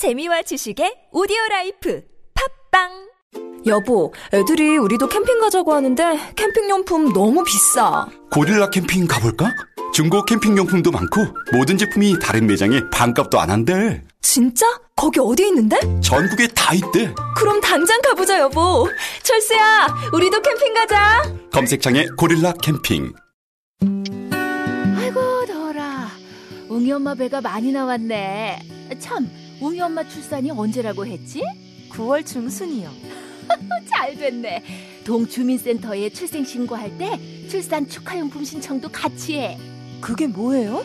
재미와 지식의 오디오 life 팟빵 여보, 애들이 우리도 캠핑 가자고 하는데 캠핑용품 너무 비싸. 고릴라 캠핑 가볼까? 중고 캠핑용품도 많고 모든 제품이 다른 매장에 반값도 안 한대. 진짜? 거기 어디 있는데? 전국에 다 있대. 그럼 당장 가보자, 여보. 철수야, 우리도 캠핑 가자. 검색창에 고릴라 캠핑. 아이고 더라 웅이 엄마 배가 많이 나왔네 참 웅이 엄마 출산이 언제라고 했지? 9월 중순이요. 잘 됐네 동주민센터에 출생 신고할 때 출산 축하용품 신청도 같이 해 그게 뭐예요?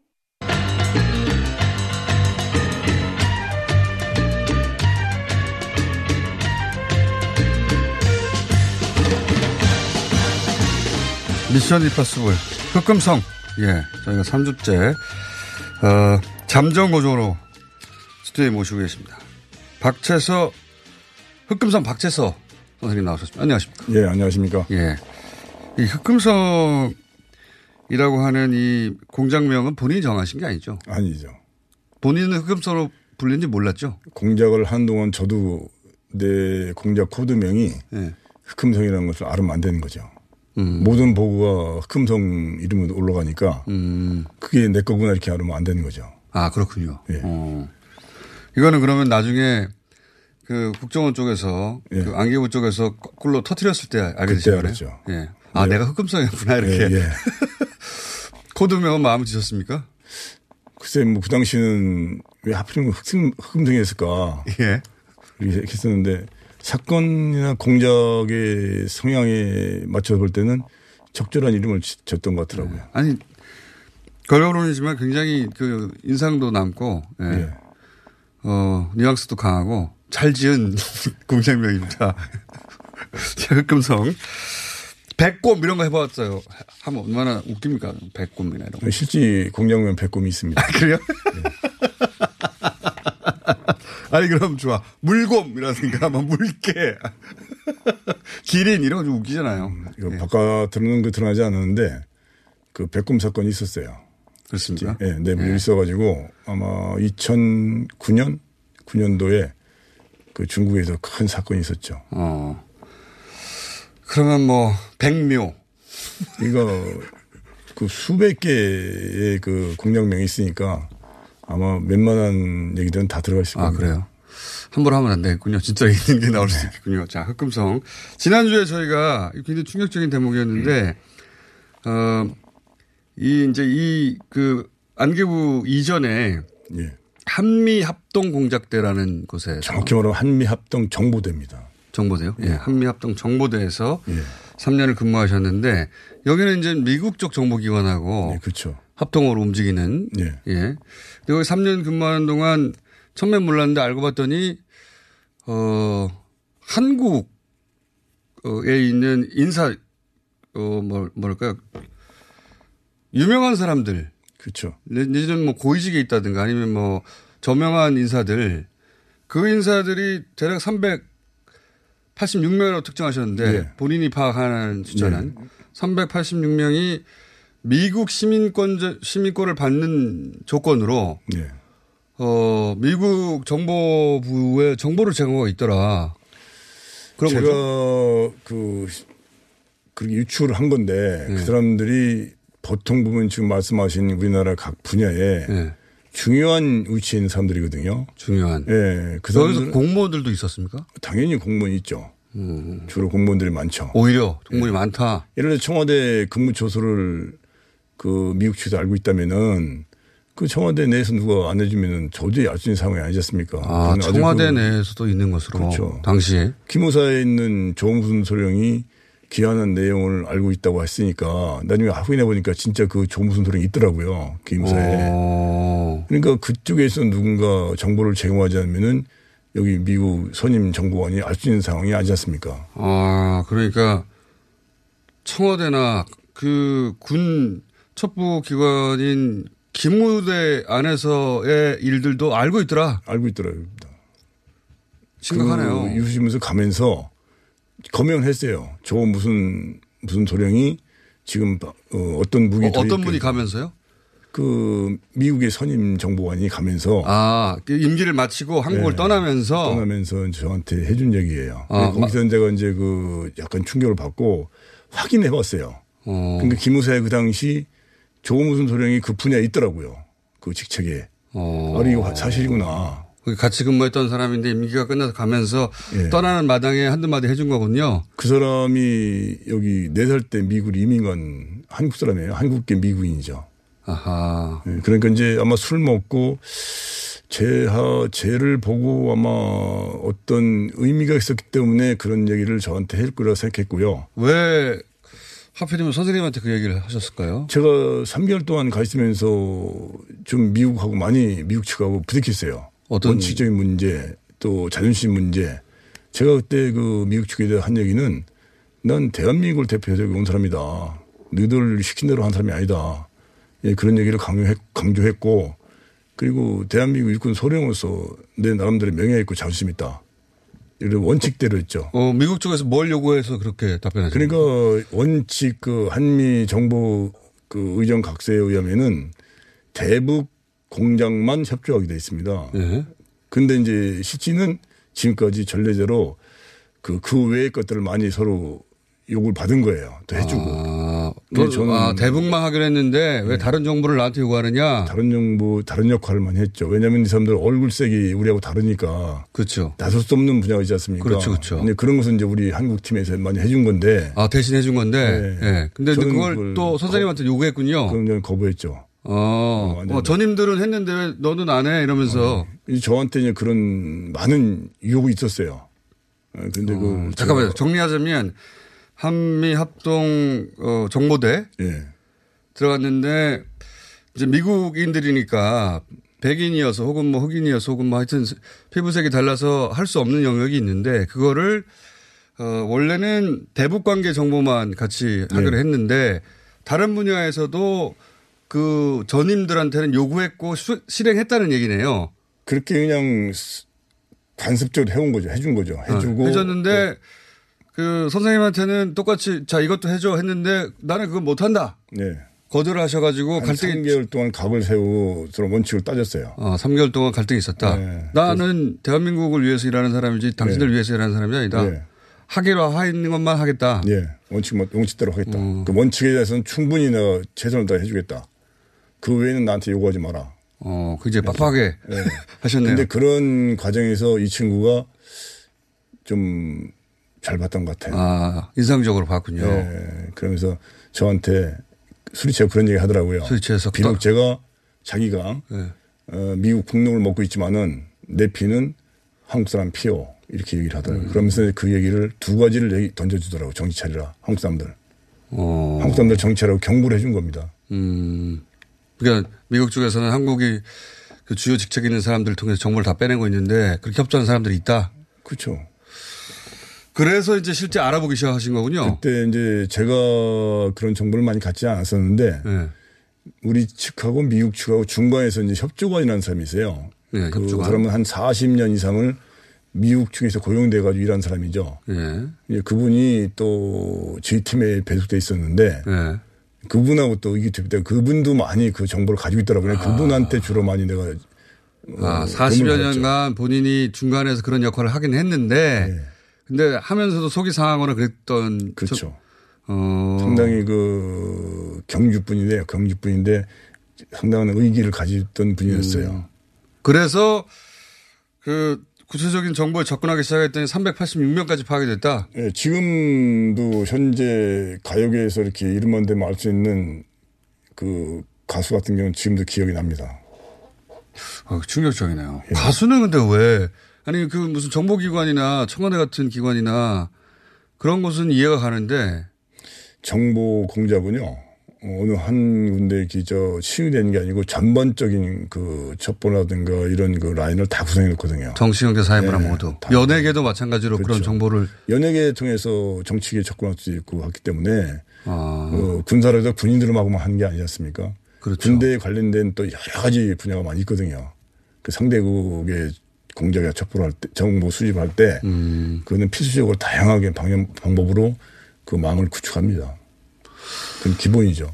미션 임파서블 흑금성 예 저희가 3주째 어, 잠정고조로 스튜디오에 모시고 계십니다 박채서 흑금성 박채서 선생님 나오셨습니다 안녕하십니까 예, 안녕하십니까. 예. 이 흑금성이라고 하는 이 공장명은 본인이 정하신 게 아니죠 아니죠. 본인은 흑금성으로 불리는지 몰랐죠 공작을 한동안 저도 내 공작 코드명이 예. 흑금성이라는 것을 알으면 안 되는 거죠. 음. 모든 보고가 흑금성 이름으로 올라가니까 음. 그게 내 거구나 이렇게 알으면 안 되는 거죠. 아, 그렇군요. 예. 어. 이거는 그러면 나중에 그 국정원 쪽에서 예. 그 안개부 쪽에서 거꾸로 터트렸을 때 알게 되신 거네요. 알았죠. 예. 아, 네. 내가 흑금성이었구나 이렇게. 예, 예. 코드명은 마음에 드셨습니까? 글쎄 뭐 그 당시는 왜 하필이면 흑금, 흑금성이었을까 예. 이렇게 했었는데 사건이나 공작의 성향에 맞춰 볼 때는 적절한 이름을 지- 졌던 것 같더라고요. 아니 결과론이지만 굉장히 그 인상도 남고 예. 예. 어 뉘앙스도 강하고 잘 지은 공장명입니다. 자, 흑금성. 백곰 이런 거 해봤어요. 하면 얼마나 웃깁니까? 백곰이나 이런 거. 실제 공장명 백곰이 있습니다. 그래요? 아니 그럼 좋아 물곰이라든가 뭐 물개 기린 이런 거 좀 웃기잖아요. 이거 예, 바깥으로는 그 드러나지 않았는데 그 백곰 사건이 있었어요. 그렇습니까? 예, 내부에 있어가지고 아마 2009년 9년도에 그 중국에서 큰 사건이 있었죠. 어 그러면 뭐 백묘 이거 그 수백 개의 그 공장명이 있으니까 아마 웬만한 얘기들은 다 들어가 있을 아 겁니다. 그래요. 함부로 하면 안 되겠군요. 진짜 있는 게 나올 수 있겠군요. 자 흑금성 지난주에 저희가 굉장히 충격적인 대목이었는데 어, 어이 이제 이 그 안개부 이전에 예. 한미 합동 공작대라는 곳에 정확히 말하면 한미합동 정보대입니다. 정보대요. 예. 한미합동 정보대에서 예. 3년을 근무하셨는데 여기는 이제 미국 쪽 정보기관하고 예, 그렇죠. 합동으로 움직이는 예. 여기 3년 근무하는 동안 처음엔 몰랐는데 알고 봤더니 어 한국에 있는 인사 어 뭐, 뭐랄까요 유명한 사람들 그렇죠. 내- 내지는 뭐 고위직에 있다든가 아니면 뭐 저명한 인사들 그 인사들이 대략 386명으로 특정하셨는데 예. 본인이 파악하는 숫자는 386명이 미국 시민권 시민권을 받는 조건으로 예. 어 미국 정보부에 정보를 제공하고 있더라. 그런 제가 거죠. 그 그렇게 유출을 한 건데 네. 그 사람들이 보통 보면 지금 말씀하신 우리나라 각 분야에 예. 중요한 위치에 있는 사람들이거든요. 중요한. 예, 그 사람들 공무원들도 있었습니까? 당연히 공무원 있죠. 음. 주로 공무원들이 많죠. 오히려 공무원이 많다. 예를 들어 청와대 근무 조서를 그 미국 측에서 알고 있다면은 그 청와대 내에서 누가 안 해주면은 도저히 알 수 있는 상황이 아니지 않습니까? 아, 청와대 그 내에서도 있는 것으로. 그렇죠. 당시에. 기무사에 있는 조무순 소령이 기한한 내용을 알고 있다고 했으니까 나중에 확인해 보니까 진짜 그 조무순 소령이 있더라고요. 기무사에. 어. 그러니까 그쪽에서 누군가 정보를 제공하지 않으면은 여기 미국 선임 정보관이 알 수 있는 상황이 아니지 않습니까? 아, 그러니까 청와대나 그 군 첩보 기관인 기무대 안에서의 일들도 알고 있더라. 알고 있더라고요. 심각하네요. 그 유수시면서 가면서 검명을 했어요. 저 무슨 무슨 소령이 지금 어, 어떤 무기 어, 떤 분이 가면서요? 그 미국의 선임 정보관이 가면서 아, 그 임기를 마치고 한국을 네. 떠나면서 떠나면서 저한테 해준 얘기예요. 아, 거기서 제가 이제 그 약간 충격을 받고 확인해 봤어요. 어, 근데 기무사에 그 당시 조무순 소령이 그 분야에 있더라고요. 그 직책에. 어. 아, 이거 사실이구나. 같이 근무했던 사람인데 임기가 끝나서 가면서 예. 떠나는 마당에 한두 마디 해준 거군요. 그 사람이 여기 네 살 때 미국 이민 간 한국 사람이에요. 한국계 미국인이죠. 아하. 예, 그러니까 이제 아마 술 먹고 제하 제를 보고 아마 어떤 의미가 있었기 때문에 그런 얘기를 저한테 할 거라 생각했고요. 왜 하필이면 선생님한테 그 얘기를 하셨을까요? 제가 3개월 동안 가 있으면서 좀 미국하고 많이 미국 측하고 부딪혔어요. 어떤- 원칙적인 문제 또 자존심 문제. 제가 그때 그 미국 측에 대해 한 얘기는 난 대한민국을 대표해서 온 사람이다. 너희들 시킨 대로 한 사람이 아니다. 예, 그런 얘기를 강요했, 강조했고 그리고 대한민국 일군 소령으로서 내 나름대로 명예 있고 자존심 있다. 이런 원칙대로 했죠. 어, 미국 쪽에서 뭘 요구해서 그렇게 답변하죠? 그러니까 원칙 그 한미 정보 그 의정 각서에 의하면은 대북 공작만 협조하게 돼 있습니다. 예. 근데 이제 실지는 지금까지 전례대로 그, 그 외의 것들을 많이 서로 요구를 받은 거예요. 또 해주고. 아, 근데 너, 저는- 아, 대북만 하기로 했는데 왜 다른 정보를 나한테 요구하느냐? 다른 정부, 다른 역할을 많이 했죠. 왜냐하면 이 사람들 얼굴색이 우리하고 다르니까 그렇죠. 나설 수 없는 분야이지 않습니까? 그렇죠, 그렇죠. 근데 그런 것은 이제 우리 한국 팀에서 많이 해준 건데. 아, 대신 해준 건데. 네. 예. 근데 그걸 그걸 또 선생님한테 요구했군요. 점 거부했죠. 어, 완전 어, 전임들은 했는데 왜 너는 안 해? 이러면서. 이제 저한테 이제 그런 많은 유혹이 있었어요. 어, 근데 그. 음, 잠깐만요. 정리하자면 한미 합동 어, 정보대 예. 들어갔는데 이제 미국인들이니까 백인이어서 혹은 뭐 흑인이어서 혹은 뭐 하여튼 피부색이 달라서 할 수 없는 영역이 있는데 그거를 어, 원래는 대북 관계 정보만 같이 하기로 네. 했는데 다른 분야에서도 그 전임들한테는 요구했고 수- 실행했다는 얘기네요. 그렇게 그냥 스- 관습적으로 해온 거죠. 해준 거죠. 해주고. 어, 해줬는데 그 선생님한테는 똑같이 자 이것도 해줘 했는데 나는 그거 못한다. 네. 거절을 하셔가지고 한 갈등이 3개월 동안 각을 세우고 원칙을 따졌어요. 어, 3개월 동안 갈등이 있었다. 네. 나는 대한민국을 위해서 일하는 사람이지 당신들 네. 위해서 일하는 사람이 아니다. 네. 하기로 하 있는 것만 하겠다. 예. 원칙, 원칙대로 하겠다. 음. 그 원칙에 대해서는 충분히 내가 최선을 다해 해주겠다. 그 외에는 나한테 요구하지 마라. 어, 그 이제 빡빡하게 네. 하셨네요. 근데 그런 과정에서 이 친구가 좀 잘 봤던 것 같아요. 아, 인상적으로 봤군요. 예. 그러면서 저한테 술이 취해 그런 얘기 하더라고요. 술이 취해서 비록 또- 제가 자기가 네. 어, 미국 국력을 먹고 있지만은 내 피는 한국 사람 피요. 이렇게 얘기를 하더라고요. 음. 그러면서 그 얘기를 두 가지를 얘기- 던져주더라고요. 정치 차리라. 한국 사람들. 어, 한국 사람들 정치 차리라고 경고를 해준 겁니다. 음. 그러니까 미국 쪽에서는 한국이 그 주요 직책에 있는 사람들을 통해서 정보를 다 빼내고 있는데 그렇게 협조하는 사람들이 있다. 그렇죠. 그래서 이제 실제 알아보기 시작하신 거군요. 그때 이제 제가 그런 정보를 많이 갖지 않았었는데 네. 우리 측하고 미국 측하고 중간에서 이제 협조관이라는 사람이 있어요. 네, 그 협조관. 사람은 한 40년 이상을 미국 측에서 고용돼 가지고 일한 사람이죠. 예. 예, 그분이 또 저희 팀에 배속돼 있었는데 예. 그분하고 또 이게 됩니다. 그분도 많이 그 정보를 가지고 있더라고요. 그분한테 주로 많이 내가 아, 어, 40여 도움을 받았죠. 년간 본인이 중간에서 그런 역할을 하긴 했는데, 네. 근데 하면서도 속이 상하거나 그랬던. 그렇죠. 저- 어. 상당히 그 경주분인데요. 경주분인데 상당한 의기를 가지던 분이었어요. 그래서 그 구체적인 정보에 접근하기 시작했더니 386명까지 파악이 됐다. 예, 지금도 현재 가요계에서 이렇게 이름만 대면 알 수 있는 그 가수 같은 경우는 지금도 기억이 납니다. 어, 충격적이네요. 가수는 근데 왜 아니 그 무슨 정보기관이나 청와대 같은 기관이나 그런 곳은 이해가 가는데 정보 공작은요, 어느 한 군데 이렇게 저 치유되는 게 아니고 전반적인 그 첩보라든가 이런 그 라인을 다 구성해 놓거든요. 정치경제 사회문화 네, 모두 다 연예계도 마찬가지로 그런 그렇죠. 정보를 연예계 통해서 정치계에 접근할 수 있고 하기 때문에 아, 어, 군사로도 군인들하고만 하는 게 아니지 않습니까? 그렇죠. 군대에 관련된 또 여러 가지 분야가 많이 있거든요. 그 상대국의 공작이나 첩보를 할 때, 정보 수집할 때, 음. 그거는 필수적으로 다양하게 방향, 방법으로 그 망을 구축합니다. 그건 기본이죠.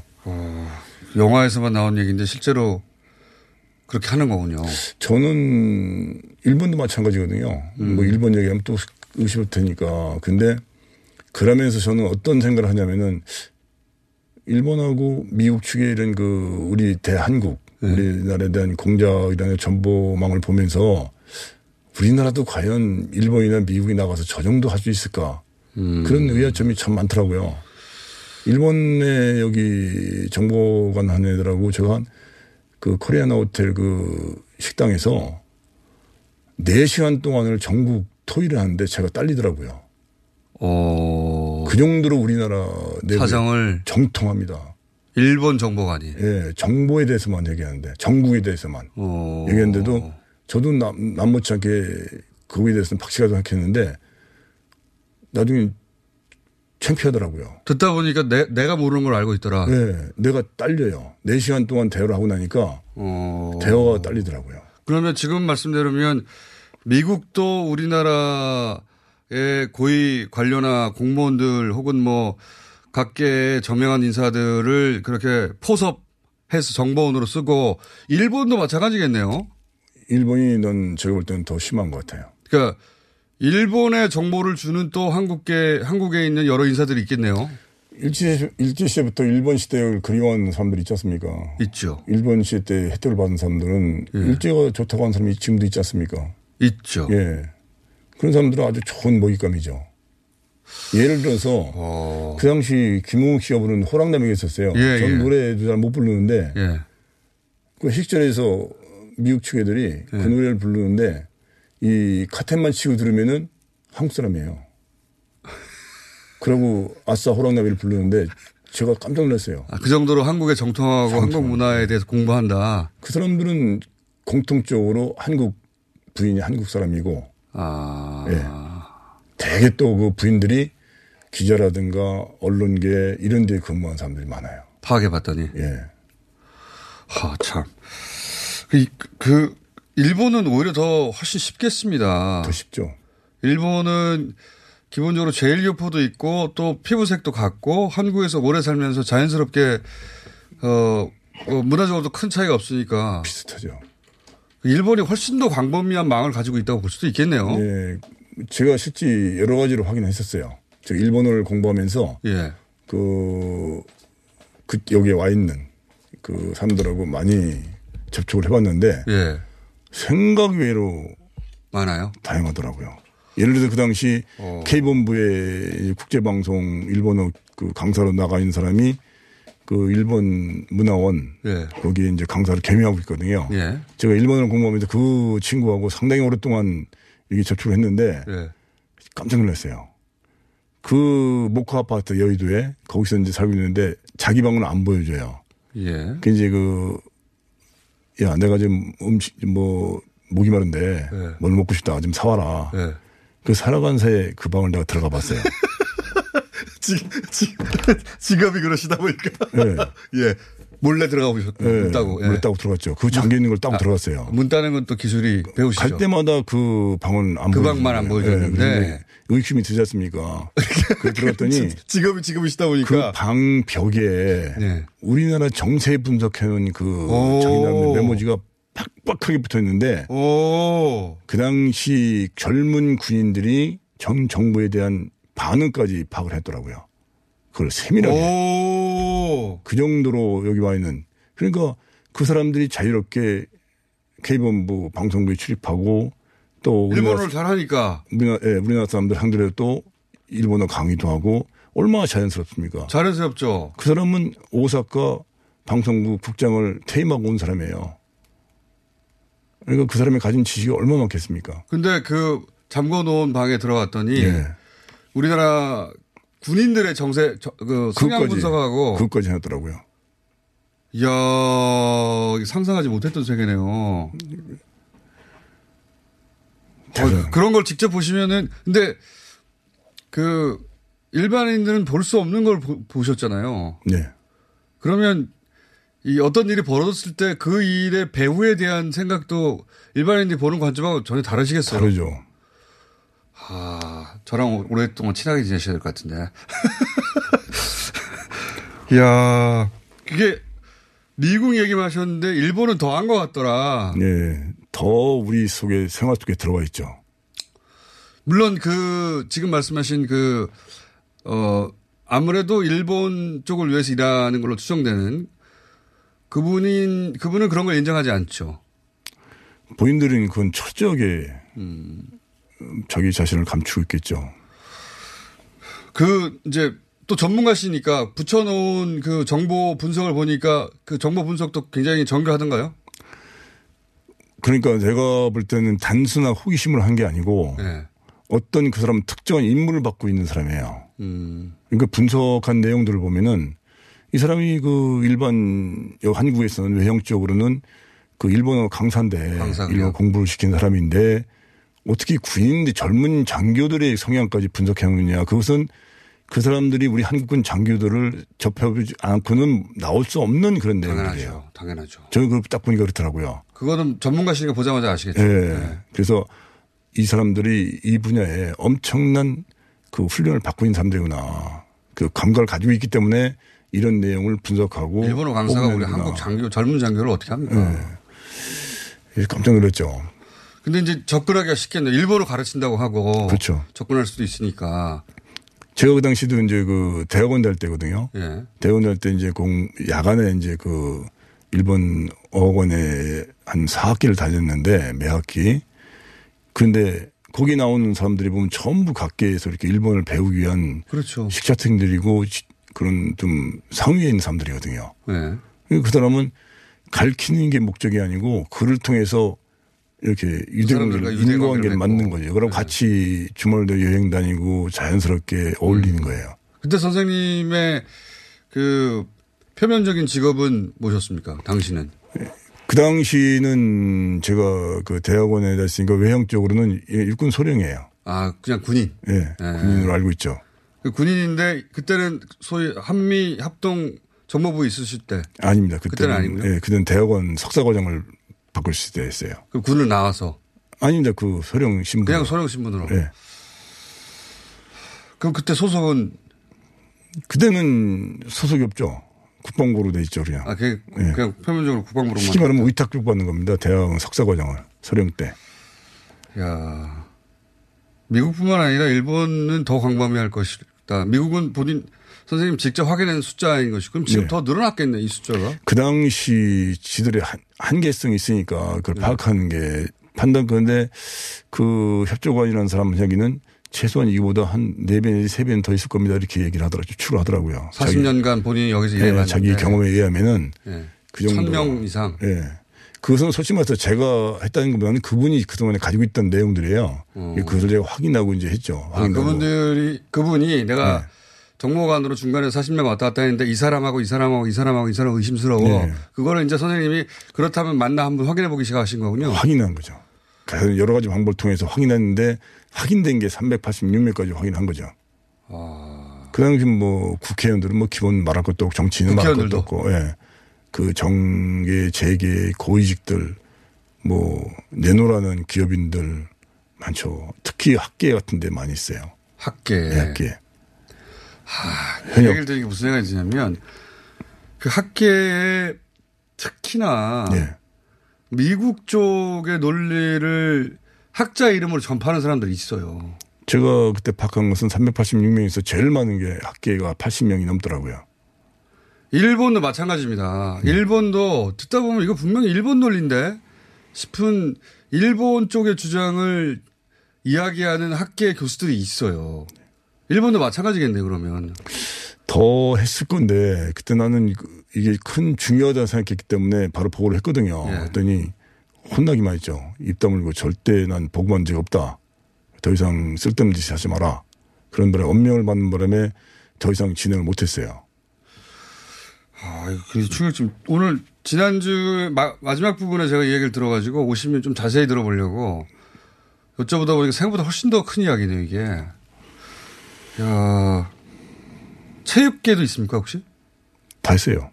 영화에서만 나온 얘기인데 실제로 그렇게 하는 거군요. 저는 일본도 마찬가지거든요. 음. 뭐 일본 얘기하면 또 의심할 테니까. 근데 그러면서 저는 어떤 생각을 하냐면은 일본하고 미국 측의 이런 그 우리 대한국 네. 우리나라에 대한 공작이라는 정보망을 보면서 우리나라도 과연 일본이나 미국이 나가서 저 정도 할 수 있을까 음. 그런 의아점이 참 많더라고요. 일본의 여기 정보관 한 애들하고 제가 한 그 코리아나 호텔 그 식당에서 4시간 동안을 전국 토의를 하는데 제가 딸리더라고요. 어, 그 정도로 우리나라 사정을 정통합니다. 일본 정보관이 예, 정보에 대해서만 얘기하는데 정국에 대해서만 어, 얘기했는데도 저도 남, 남 못지않게 그거에 대해서는 박시가도 생각했는데 나중에 창피하더라고요. 듣다 보니까 내, 내가 모르는 걸 알고 있더라. 예, 내가 딸려요. 4시간 동안 대화를 하고 나니까 어, 대화가 딸리더라고요. 그러면 지금 말씀대로면 미국도 우리나라의 고위 관료나 공무원들 혹은 뭐 각계의 저명한 인사들을 그렇게 포섭해서 정보원으로 쓰고 일본도 마찬가지겠네요. 일본이 넌 제가 볼 때는 더 심한 것 같아요. 그러니까 일본의 정보를 주는 또 한국계 한국에 있는 여러 인사들이 있겠네요. 일제, 일제 시대부터 일본 시대를 그리워하는 사람들이 있지 않습니까? 있죠. 일본 시대 때 혜택을 받은 사람들은 예. 일제가 좋다고 하는 사람이 지금도 있지 않습니까? 있죠. 예. 그런 사람들은 아주 좋은 먹잇감이죠. 예를 들어서 어, 그 당시 김웅욱 씨가 부른 호랑나비가 있었어요. 예, 전 예. 노래도 잘 못 부르는데 예. 그 식전에서 미국 측 애들이 그 노래를 부르는데 이 카텐만 치고 들으면은 한국 사람이에요. 그러고 아싸 호랑나비를 부르는데 제가 깜짝 놀랐어요. 아, 그 정도로 한국의 정통하고 한국 문화에 대해서 공부한다. 그 사람들은 공통적으로 한국 부인이 한국 사람이고 아, 예. 대개 또그 부인들이 기자라든가 언론계 이런 데에 근무한 사람들이 많아요. 파악해 봤더니. 예. 하, 참. 그, 그, 일본은 오히려 더 훨씬 쉽겠습니다. 더 쉽죠. 일본은 기본적으로 제일 교포도 있고 또 피부색도 같고 한국에서 오래 살면서 자연스럽게 어, 어, 문화적으로도 큰 차이가 없으니까 비슷하죠. 일본이 훨씬 더 광범위한 망을 가지고 있다고 볼 수도 있겠네요. 예. 제가 실제 여러 가지로 확인했었어요. 저 일본어를 공부하면서 예. 그, 그 여기에 와 있는 그 사람들하고 많이 접촉을 해봤는데 예. 생각 외로 많아요. 다양하더라고요. 예를 들어서 그 당시 어. K본부의 국제방송 일본어 그 강사로 나가 있는 사람이 그 일본 문화원 예. 거기에 이제 강사를 겸임하고 있거든요. 예. 제가 일본어를 공부하면서 그 친구하고 상당히 오랫동안 이게 접촉을 했는데 예. 깜짝 놀랐어요. 그 모카 아파트 여의도에 거기서 이제 살고 있는데 자기 방은 안 보여줘요. 예. 그 이제 그, 야, 내가 지금 음식, 뭐, 목이 마른데, 네. 뭘 먹고 싶다. 좀 사와라. 예. 그 살아간 새에 그 방을 내가 들어가 봤어요. 지, 지, 직업이 그러시다 보니까. 예. 예. 몰래 들어가 예. 보셨다고. 예. 물에 따고 들어갔죠. 그 잠겨 있는 걸 따고 들어갔어요. 문 따는 건 또 기술이 배우시죠. 갈 때마다 그 방은 안그 방만 안. 보여줬는데. 예, 그런데 의심이 들지 않습니까? 그 들어갔더니 직업이 직업이시다 그 보니까. 방 벽에 네. 우리나라 정세 분석해놓은 그 오. 자기나라 메모지가 빡빡하게 붙어 있는데 오. 그 당시 젊은 군인들이 전 정부에 대한 반응까지 파악을 했더라고요. 그걸 세밀하게. 오. 그 정도로 여기 와 있는. 그러니까 그 사람들이 자유롭게 K본부 방송국에 출입하고 또 우리나라, 일본어를 잘하니까 우리나라, 예, 우리나라 사람들 상대로 또 일본어 강의도 하고 얼마나 자연스럽습니까? 자연스럽죠. 그 사람은 오사카 방송국 국장을 퇴임하고 온 사람이에요. 그러니까 그 사람이 가진 지식이 얼마나 많겠습니까? 근데 그 잠궈 놓은 방에 들어갔더니 예. 우리나라 군인들의 정세 저- 그 성향 그것까지, 분석하고 그것까지 해놨더라고요. 이야 상상하지 못했던 세계네요. 어, 그런 걸 직접 보시면은 근데 그 일반인들은 볼 수 없는 걸 보, 보셨잖아요. 네. 그러면 이 어떤 일이 벌어졌을 때 그 일의 배후에 대한 생각도 일반인들이 보는 관점하고 전혀 다르시겠어요. 다르죠. 아, 저랑 오랫동안 친하게 지내셔야 될 것 같은데. 이야, 그게 미국 얘기만 하셨는데 일본은 더 한 것 같더라. 네. 더 우리 속에 생활 속에 들어와 있죠. 물론 그 지금 말씀하신 그, 어, 아무래도 일본 쪽을 위해서 일하는 걸로 추정되는 그분인, 그분은 그런 걸 인정하지 않죠. 본인들은 그건 철저하게 음, 자기 자신을 감추고 있겠죠. 그 이제 또 전문가시니까 붙여놓은 그 정보 분석을 보니까 그 정보 분석도 굉장히 정교하던가요? 그러니까 제가 볼 때는 단순한 호기심을 한게 아니고 네. 어떤 그 사람 특정한 임무를 받고 있는 사람이에요. 음. 그러니까 분석한 내용들을 보면은 이 사람이 그 일반 한국에서는 외형적으로는 그 일본어 강사인데 강사고요. 일본어 공부를 시킨 사람인데 어떻게 군인들 젊은 장교들의 성향까지 분석해놓느냐 그것은 그 사람들이 우리 한국군 장교들을 접해보지 않고는 나올 수 없는 그런 내용이에요. 당연하죠. 당연하죠. 저는 그걸 딱 보니까 그렇더라고요. 그거는 전문가시니까 보자마자 아시겠죠. 예. 네. 그래서 이 사람들이 이 분야에 엄청난 그 훈련을 받고 있는 사람들이구나. 그 감각을 가지고 있기 때문에 이런 내용을 분석하고 일본어 강사가 우리. 한국 장교, 젊은 장교를 어떻게 합니까? 예, 깜짝 놀랐죠. 근데 이제 접근하기가 쉽겠네요. 일본어 가르친다고 하고. 그렇죠. 접근할 수도 있으니까. 제가 그 당시도 이제 그 대학원 다닐 때거든요. 예. 대학원 다닐 때 이제 공, 야간에 이제 그 일본 어학원에 한 4학기를 다녔는데 매 학기. 근데 거기 나오는 사람들이 보면 전부 각계에서 이렇게 일본을 배우기 위한 그렇죠. 식자생들이고 시- 그런 좀 상위에 있는 사람들이거든요. 예. 그 사람은 가르치는 게 목적이 아니고 그를 통해서 이렇게 유대관계를 유대관계를 인과관계를. 만든 거죠. 그럼 네. 같이 주말도 여행 다니고 자연스럽게 어울리는 거예요. 그때 선생님의 그 표면적인 직업은 뭐셨습니까? 당신은? 그 당시는 제가 그 대학원에 다녔으니까 외형적으로는 육군 소령이에요. 아, 그냥 군인. 예. 예. 군인으로 알고 있죠. 그 군인인데 그때는 소위 한미 합동 정보부 있으실 때 아닙니다. 그때는 그때는 아니고요? 예, 그때는 대학원 석사과정을 바꿀 수 있어요. 그 군을 나와서 아닙니다. 그 소령 신분. 그냥 소령 신분으로. 예. 그럼 그때 소속은 그때는 소속이 없죠. 국방부로 돼 있죠, 그냥. 아, 그냥, 예. 그냥 표면적으로 국방부로만. 쉽게 말하면 위탁 받는 겁니다. 대학원 석사과정을 소령 때. 야 미국뿐만 아니라 일본은 더 광범위할 것이다. 미국은 본인 선생님 직접 확인한 숫자인 것이 그럼 지금 네. 더 늘어났겠네 이 숫자가. 그 당시 지들의 한, 한계성이 있으니까 그걸 네. 파악하는 게 판단 그런데 그 협조관이라는 사람 이야기는 최소한 이거보다 한 4배 내지 3배는 더 있을 겁니다. 이렇게 얘기를 하더라고요. 추측을 하더라고요. 40년간 본인이 여기서 예, 일해봤는데 자기 경험에 의하면은 예. 그 정도. 1000명 이상. 예. 그것은 솔직히 말해서 제가 했다는 것보다는 그분이 그동안에 가지고 있던 내용들이에요. 그것을 제가 확인하고 이제 했죠. 어. 아. 그분들이 그분이 내가 네. 정보관으로 중간에 40명 왔다 갔다 했는데 이 사람하고 이 사람하고 이 사람하고 이 사람 의심스러워. 네. 그거를 이제 선생님이 그렇다면 맞나 한번 확인해 보기 시작하신 거군요. 확인한 거죠. 여러 가지 방법을 통해서 확인했는데 확인된 게 386명까지 확인한 거죠. 아. 그 당시 뭐 국회의원들은 뭐 기본 말할 것도 없고 정치인은 말할 것도? 없고, 예. 그 정계, 재계, 고위직들, 뭐 내노라는 기업인들 많죠. 특히 학계 같은 데 많이 있어요. 학계. 예, 학계. 그 현역. 얘기를 들으니까 무슨 생각이 드냐면 그 학계에 특히나 예. 미국 쪽의 논리를 학자 이름으로 전파하는 사람들이 있어요. 제가 그때 파악한 것은 386명에서 제일 많은 게 학계가 80명이 넘더라고요. 일본도 마찬가지입니다. 일본도 듣다 보면 이거 분명히 일본 논리인데 싶은 일본 쪽의 주장을 이야기하는 학계 교수들이 있어요. 일본도 마찬가지겠네 그러면. 더 했을 건데 그때 나는 그- 이게 큰 중요하다 생각했기 때문에 바로 보고를 했거든요. 예. 했더니 혼나기만 했죠. 입 다물고 절대 난 보고한 적이 없다. 더 이상 쓸데없는 짓 하지 마라. 그런 바람에 엄명을 받는 바람에 더 이상 진행을 못했어요. 아, 굉장히 충격좀 오늘 지난주 마, 마지막 부분에 제가 이 얘기를 들어가지고 오시면 좀 자세히 들어보려고 여쭤보다 보니까 생각보다 훨씬 더 큰 이야기네요 이게. 야 체육계도 있습니까 혹시? 다 했어요.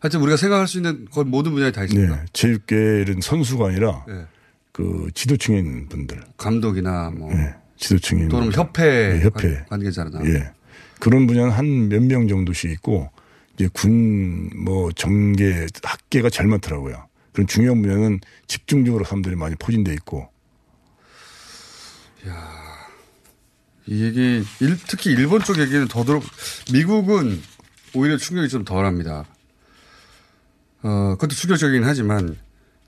하여튼 우리가 생각할 수 있는 거의 모든 분야에 다 있습니다. 네. 체육계는 선수가 아니라 네. 그 지도층에 있는 분들. 감독이나 뭐 네. 지도층에 또는. 협회, 네, 협회. 관- 관계자나. 예. 그런 분야는 한 몇 명 정도씩 있고 이제 군 뭐 정계 학계가 제일 많더라고요. 그런 중요한 분야는 집중적으로 사람들이 많이 포진돼 있고 이 얘기 일- 특히 일본 쪽 얘기는 더더욱 미국은 오히려 충격이 좀 덜합니다. 어 그것도 충격적이긴 하지만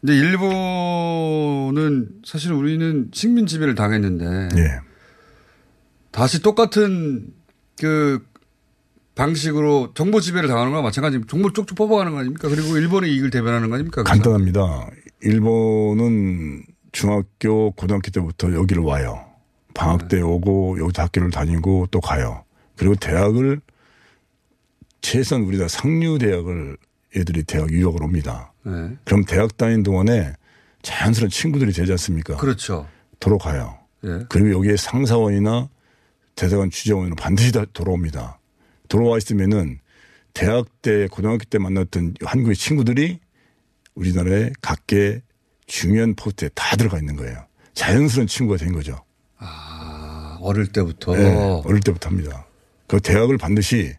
근데 일본은 사실 우리는 식민 지배를 당했는데 예. 다시 똑같은 그 방식으로 정보 지배를 당하는 거나 마찬가지 정보 쪽쪽 뽑아가는 거 아닙니까? 그리고 일본의 이익을 대변하는 거 아닙니까? 간단합니다. 일본은 중학교 고등학교 때부터 여기를 와요. 방학 네. 때 오고 여기서 학교를 다니고 또 가요. 그리고 대학을 최소한 우리나라 상류 대학을 애들이 대학 유학을 옵니다. 네. 그럼 대학 다니는 동안에 자연스러운 친구들이 되지 않습니까? 그렇죠. 도로 가요. 예. 그리고 여기에 상사원이나 대사관 주재원으로 반드시 다 돌아옵니다. 돌아와 있으면은 대학 때, 고등학교 때 만났던 한국의 친구들이 우리나라의 각계 중요한 포스트에 다 들어가 있는 거예요. 자연스러운 친구가 된 거죠. 아, 어릴 때부터. 네, 어릴 때부터 합니다. 그 대학을 반드시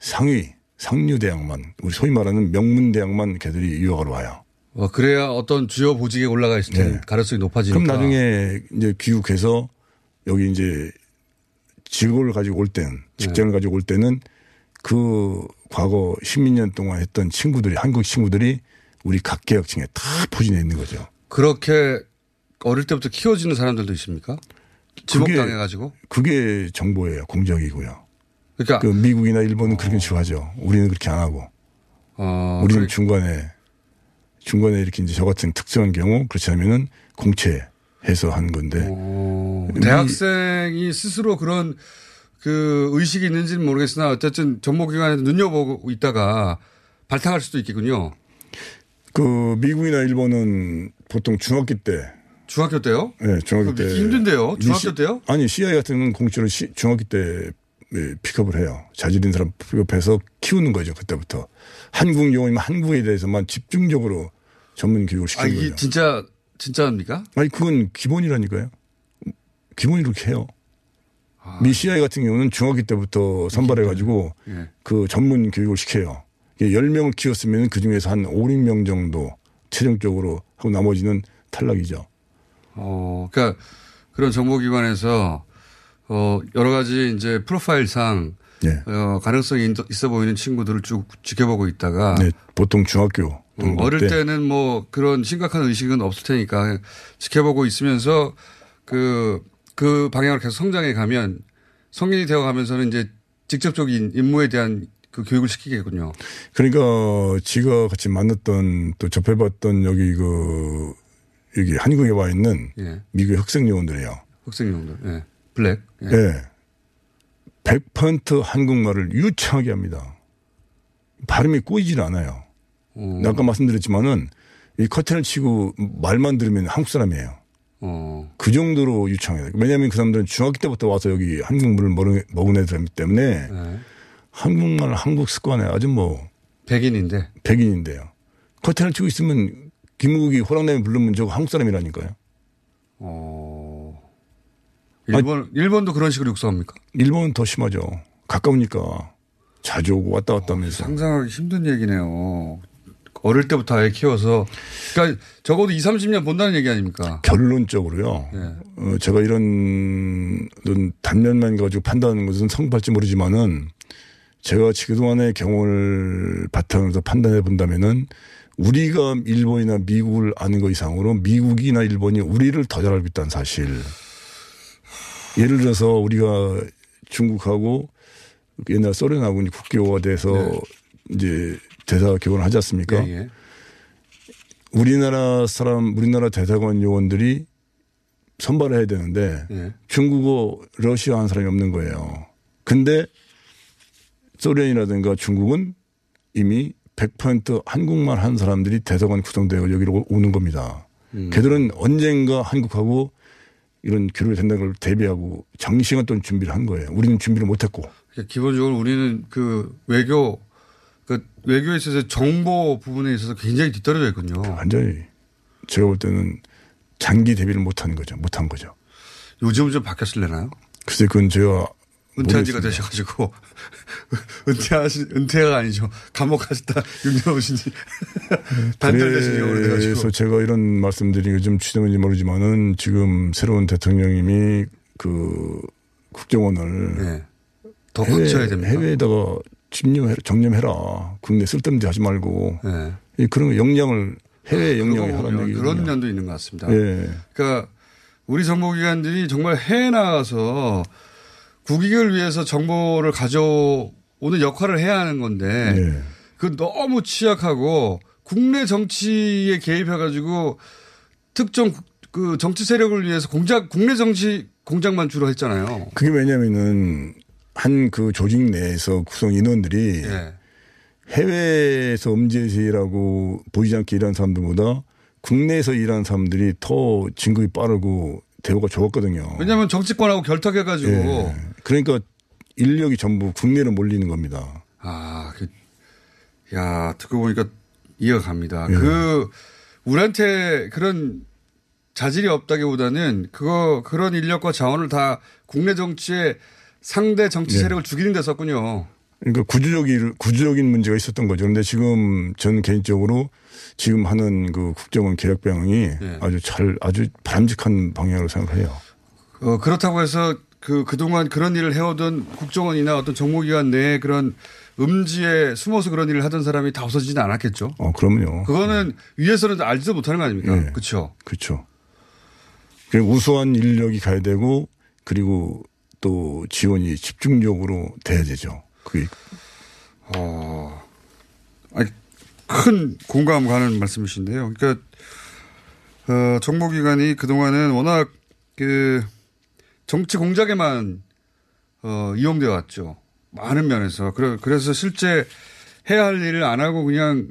상위, 상류 대학만, 우리 소위 말하는 명문 대학만 걔들이 유학하러 와요. 어, 그래야 어떤 주요 보직에 올라가 있을 때 네. 가능성이 높아지니까. 그럼 나중에 이제 귀국해서 여기 이제 직업을 가지고 올 때는 직장을 가지고 올 때는 그 과거 10년 동안 했던 친구들이 한국 친구들이 우리 각계학층에 다 포진해 있는 거죠. 그렇게 어릴 때부터 키워지는 사람들도 있습니까? 지목당해가지고. 그게 정보예요. 공적이고요. 그러니까 그 미국이나 일본은 그렇게 좋아하죠. 우리는 그렇게 안 하고. 어, 우리는 그래- 중간에 중간에 이렇게 이제 저 같은 특정한 경우 그렇지 않으면은 공채 해서 하는 건데 어, 대학생이 스스로 그런 그 의식이 있는지는 모르겠으나 어쨌든 정보기관에서 눈여보고 있다가 발탁할 수도 있겠군요. 그 미국이나 일본은 보통 중학교 때 중학교 때요? 네, 중학교 때. 힘든데요? 중학교 시- 때요? 아니, CIA 같은 건 공짜로 시- 중학교 때 예, 픽업을 해요. 자질인 사람 픽업해서 키우는 거죠, 그때부터. 한국 용어이면 한국에 대해서만 집중적으로 전문 교육을 아, 시키는 이게 거죠. 진짜, 진짜입니까? 아니, 그건 기본이라니까요. 기본이 이렇게 해요. 미 CIA 같은 경우는 중학교 때부터 선발해가지고 예. 그 전문 교육을 시켜요. 10명을 키웠으면 그 중에서 한 5, 6명 정도 최종적으로 하고 나머지는 탈락이죠. 어, 그러니까 그런 정보기관에서 어, 여러 가지 이제 프로파일상 예. 어, 가능성이 있- 있어 보이는 친구들을 쭉 지켜보고 있다가 네, 보통 중학교 음, 어릴 때 때는 뭐 그런 심각한 의식은 없을 테니까 지켜보고 있으면서 그, 그 방향으로 계속 성장해 가면 성인이 되어 가면서는 이제 직접적인 임무에 대한 그 교육을 시키겠군요. 그러니까 지가 같이 만났던 또 접해봤던 여기 그 여기 한국에 와 있는 예. 미국의 학생 요원들이에요. 학생용들. 예. 블랙. 예. 예. 100% 한국말을 유창하게 합니다. 발음이 꼬이질 않아요. 어, 아까 말씀드렸지만은 이 커튼을 치고 말만 들으면 한국 사람이에요. 어, 그 정도로 유창해요. 왜냐하면 그 사람들은 중학교 때부터 와서 여기 한국물을 먹은, 먹은 애들이기 때문에 예. 한국말, 한국 습관에 아주 뭐 백인인데. 백인인데요. 커튼을 치고 있으면 김국이 호랑나비 부르면 저거 한국 사람이라니까요. 어. 일본, 일본도 그런 식으로 육성합니까? 일본은 더 심하죠. 가까우니까 자주 오고 왔다 갔다 하면서. 상상하기 힘든 얘기네요. 어릴 때부터 아예 키워서. 그러니까 적어도 2, 30년 본다는 얘기 아닙니까? 결론적으로요. 예. 어, 제가 이런 단면만 가지고 판단하는 것은 성공할지 모르지만은 제가 그동안의 경험을 바탕으로 판단해 본다면은 우리가 일본이나 미국을 아는 것 이상으로 미국이나 일본이 우리를 더 잘 알고 있다는 사실. 예를 들어서 우리가 중국하고 옛날 소련하고 국교가 돼서 네. 이제 대사 교환을 하지 않습니까? 예, 예. 우리나라 사람, 우리나라 대사관 요원들이 선발을 해야 되는데 예. 중국어, 러시아 하는 사람이 없는 거예요. 근데 소련이라든가 중국은 이미 100% 한국말 하는 사람들이 대사관 구성되어 여기로 오는 겁니다. 음. 걔들은 언젠가 한국하고 이런 교류가 된다는 걸 대비하고 장시간 동안 준비를 한 거예요. 우리는 준비를 못 했고. 그러니까 기본적으로 우리는 그 외교 그 외교에 있어서 정보 부분에 있어서 굉장히 뒤떨어져 있군요. 완전히 제가 볼 때는 장기 대비를 못한 거죠. 못한 거죠. 요즘은 좀 바뀌었을래나요? 글쎄 그건 제가 은퇴한 지가. 되셔가지고 은퇴하시 은퇴가 아니죠. 감옥 가셨다 6년 오신 지 단절되신 지 오래돼가지고 그래서 제가 이런 말씀드리는 게좀 취재인지 모르지만은 지금 새로운 대통령님이 그 국정원을 네. 더 해외, 됩니다. 해외에다가 집념해라, 정념해라. 국내 쓸데없는 데 하지 말고 네. 이 그런 영향을 해외 영향이 그러고 하라는 얘기거든요. 그런 면도 있는 것 같습니다. 예. 그러니까 우리 정보기관들이 정말 해외 나가서 국익을 위해서 정보를 가져오는 역할을 해야 하는 건데 예. 그 너무 취약하고 국내 정치에 개입해가지고 특정 국- 그 정치 세력을 위해서 공작 국내 정치 공작만 주로 했잖아요. 그게 왜냐면은 한 그 조직 내에서 구성 인원들이 예. 해외에서 음지에서 일하고 보이지 않게 일하는 사람들보다 국내에서 일하는 사람들이 더 진급이 빠르고 대우가 좋았거든요. 왜냐하면 정치권하고 결탁해가지고 예. 그러니까 인력이 전부 국내로 몰리는 겁니다. 아, 그, 야, 듣고 보니까 이해가 갑니다. 예. 그, 우리한테 그런 자질이 없다기보다는 그거, 그런 인력과 자원을 다 국내 정치에 상대 정치 예. 세력을 죽이는 데 썼군요. 그러니까 구조적인 구조적인 문제가 있었던 거죠. 그런데 지금 저는 개인적으로 지금 하는 그 국정원 계획 방향이 예. 아주 잘 아주 바람직한 방향으로 생각해요. 어, 그렇다고 해서 그, 그동안 그런 일을 해오던 국정원이나 어떤 정보기관 내에 그런 음지에 숨어서 그런 일을 하던 사람이 다 없어지지는 않았겠죠. 어, 그러면요. 그거는 위에서는 알지도 못하는 거 아닙니까? 예. 그렇죠. 그렇죠. 그 우수한 인력이 가야 되고 그리고 또 지원이 집중적으로 돼야 되죠. 그게 어, 아니, 큰 공감 가는 말씀이신데요. 그러니까, 어, 정보기관이 그동안은 워낙 그 정치 공작에만 어, 이용되어 왔죠. 많은 면에서. 그래, 그래서 실제 해야 할 일을 안 하고 그냥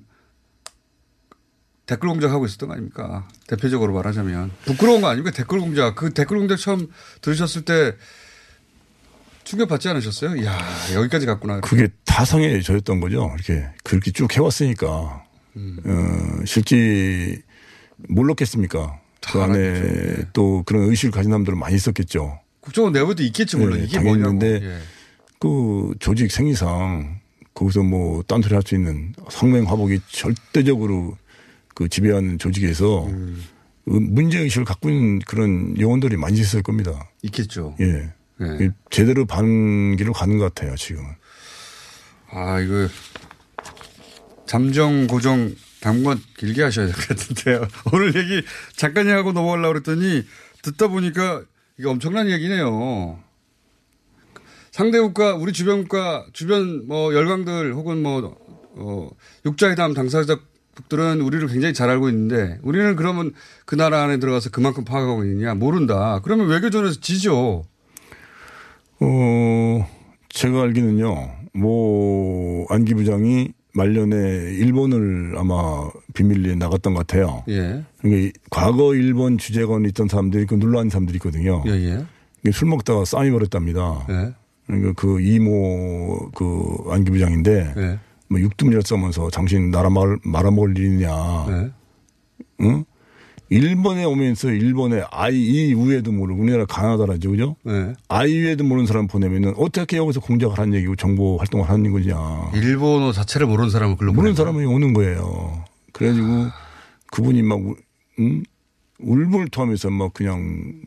댓글 공작하고 있었던 거 아닙니까? 대표적으로 말하자면. 부끄러운 거 아닙니까? 댓글 공작. 그 댓글 공작 처음 들으셨을 때 충격받지 않으셨어요? 이야, 여기까지 갔구나. 그게 타성에 저였던 거죠. 이렇게 그렇게 쭉 해왔으니까 어, 실제 몰랐겠습니까? 그다 안에 알았죠. 또 그런 의식을 가진 사람들은 많이 있었겠죠. 국정원 내부도 있겠지 물론 네, 이게. 있는데 예. 그 조직 생리상 거기서 뭐 딴소리 할 수 있는 성맹화복이 절대적으로 그 지배하는 조직에서 음. 그 문제의식을 갖고 있는 그런 요원들이 많이 있을 겁니다. 있겠죠. 예. 예. 제대로 반기로 가는 것 같아요, 지금은. 아 이거 잠정 고정 당분간 길게 하셔야 될 것 같은데요. 오늘 얘기 잠깐 하고 넘어가려고 그랬더니 듣다 보니까 이게 엄청난 얘기네요. 상대 국가, 우리 주변 국가, 주변 뭐 열강들 혹은 뭐, 어, 육자회담 당사자국들은 우리를 굉장히 잘 알고 있는데 우리는 그러면 그 나라 안에 들어가서 그만큼 파악하고 있느냐 모른다. 그러면 외교전에서 지죠. 어, 제가 알기는요, 뭐, 안기 부장이 말년에 일본을 아마 비밀리에 나갔던 것 같아요. 예. 그러니까 이 과거 일본 주재관에 있던 사람들이 그 눌러앉은 사람들이 있거든요. 예, 예. 이게 술 먹다가 싸움이 벌었답니다. 예. 그러니까 그 이모 그 안기 부장인데 예. 뭐 육두문이라 써면서 당신 나라 말, 말아먹을 일이냐. 예. 응? 일본에 오면서 일본에 아이 이후에도 모르고 우리나라 가나다라죠. 그죠? 예. 아이유에도 모르는 사람 보내면은 어떻게 여기서 공작을 하는 얘기고 정보 활동을 하는 거냐. 일본어 자체를 모르는 사람을 글로 모르는 사람이 오는 거예요. 그래가지고 그분이 막, 우- 응? 울분을 토하면서 막 그냥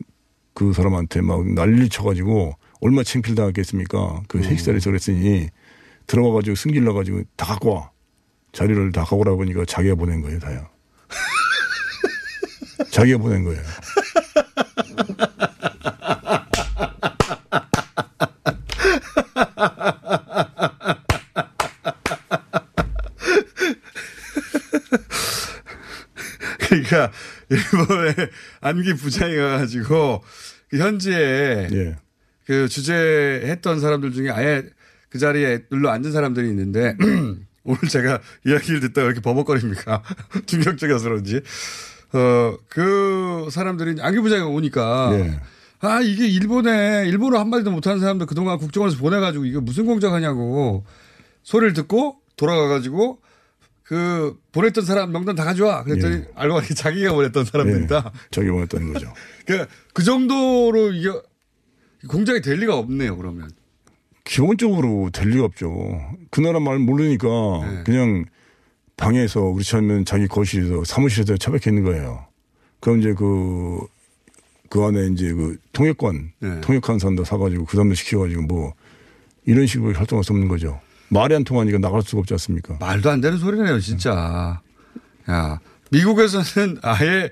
그 사람한테 막 난리 쳐가지고 얼마 창피를 당했겠습니까. 그 음. 핵살에서 그랬으니 들어가가지고 승질나가지고 다 갖고 와. 자료를 다 갖고 오라고 하니까 자기가 보낸 거예요, 다요. 자기가 보낸 거예요. 그러니까 일본에 안기 부장이 가가지고 그 현지에 예. 그 주재했던 사람들 중에 아예 그 자리에 눌러 앉은 사람들이 있는데 오늘 제가 이야기를 듣다가 이렇게 버벅거립니까? 충격적이어서 그런지. 어, 그 사람들이 안기 부장이 오니까 예. 아, 이게 일본에 일본어 한마디도 못하는 사람들 그동안 국정원에서 보내가지고 이거 무슨 공작하냐고 소리를 듣고 돌아가가지고 그 보냈던 사람 명단 다 가져와. 그랬더니 예. 알고 보니 자기가 보냈던 사람들이다. 예. 자기 보냈다는 거죠. 그, 그 정도로 이게 공작이 될 리가 없네요, 그러면. 기본적으로 될 리가 없죠. 그 나라 말 모르니까 네. 그냥 방에서 그렇지 않으면 자기 거실에서 사무실에서 처박혀 있는 거예요. 그럼 이제 그, 그 안에 이제 그 통역관, 네. 통역한 사람도 사가지고 그 사람도 시켜가지고 뭐 이런 식으로 활동할 수 없는 거죠. 말이 안 통하니까 나갈 수가 없지 않습니까? 말도 안 되는 소리네요, 진짜. 야, 미국에서는 아예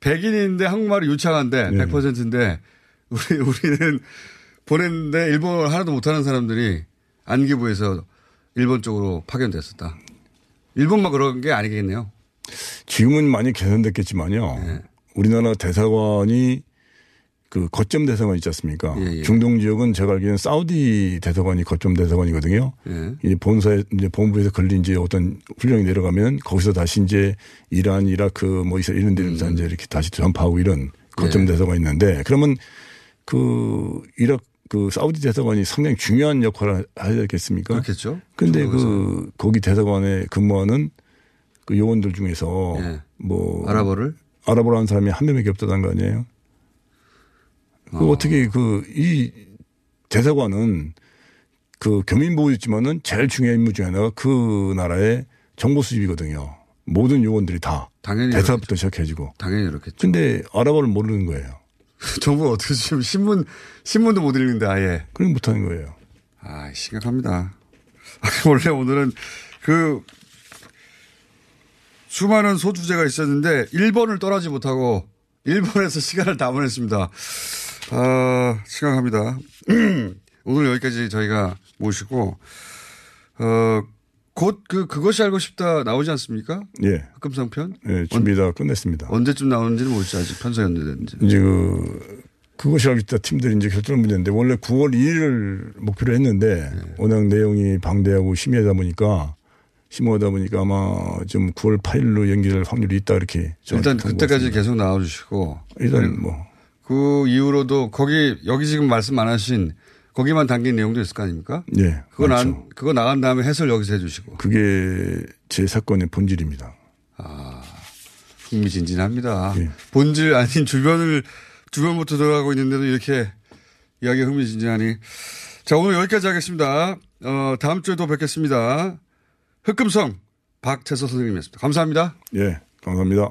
백인인데 한국말이 유창한데 네. 100%인데 우리 우리는 보냈는데 일본어를 하나도 못하는 사람들이 안기부에서 일본 쪽으로 파견됐었다. 일본만 그런 게 아니겠네요. 지금은 많이 개선됐겠지만요. 네. 우리나라 대사관이 그 거점 대사관 있지 않습니까? 예, 예. 중동 지역은 제가 알기로는 사우디 대사관이 거점 대사관이거든요. 예. 이제 본사에 이제 본부에서 걸린 이제 어떤 훈령이 내려가면 거기서 다시 이제 이란, 이라크 뭐 이스라엘 이런 데서 음. 이제 이렇게 다시 전파하고 이런 거점 예. 대사관이 있는데 그러면 그 이라크 그 사우디 대사관이 상당히 중요한 역할을 해야 되겠습니까? 그렇겠죠. 근데 중국에서. 그 거기 대사관에 근무하는 그 요원들 중에서 예. 뭐 아랍어를 아랍어를 하는 사람이 한 명밖에 없다는 거 아니에요? 그 어떻게 그 이 대사관은 그 교민보호였지만은 제일 중요한 임무 중에 하나가 그 나라의 정보 수집이거든요. 모든 요원들이 다 당연히 대사부터 시작해지고. 당연히 그렇겠죠. 근데 아랍어를 모르는 거예요. 정부 어떻게 지금 신문 신문도 못 읽는데 아예. 그럼 못하는 거예요. 아, 심각합니다. 원래 오늘은 그 수많은 소주제가 있었는데 일본을 떠나지 못하고 일본에서 시간을 다 보냈습니다. 아, 심각합니다. 오늘 여기까지 저희가 모시고 어, 곧 그 그것이 알고 싶다 나오지 않습니까? 예. 흑금성 편? 예, 준비 다 끝냈습니다. 언제쯤 나오는지는 모르죠. 아직 편성이 언제됐는지. 이제 그 그것이 알겠다 팀들이 이제 결정을 문제인데 원래 9월 2일을 목표로 했는데 네. 워낙 내용이 방대하고 심하다 보니까 심하다 보니까 아마 좀 9월 8일로 연기될 확률이 있다 이렇게 일단 그때까지. 계속 나와주시고 일단 뭐 그 이후로도 거기 여기 지금 말씀 안 하신 거기만 담긴 내용도 있을 거 아닙니까? 예, 그거 나 많죠. 그거 나간 다음에 해설 여기서 해주시고 그게 제 사건의 본질입니다. 흥미진진합니다. 예. 본질 아닌 주변을 주변부터 들어가고 있는데도 이렇게 이야기 가 흥미진진하니 자 오늘 여기까지 하겠습니다. 어, 다음 주에도 뵙겠습니다. 흑금성 박채서 선생님이었습니다. 감사합니다. 예, 감사합니다.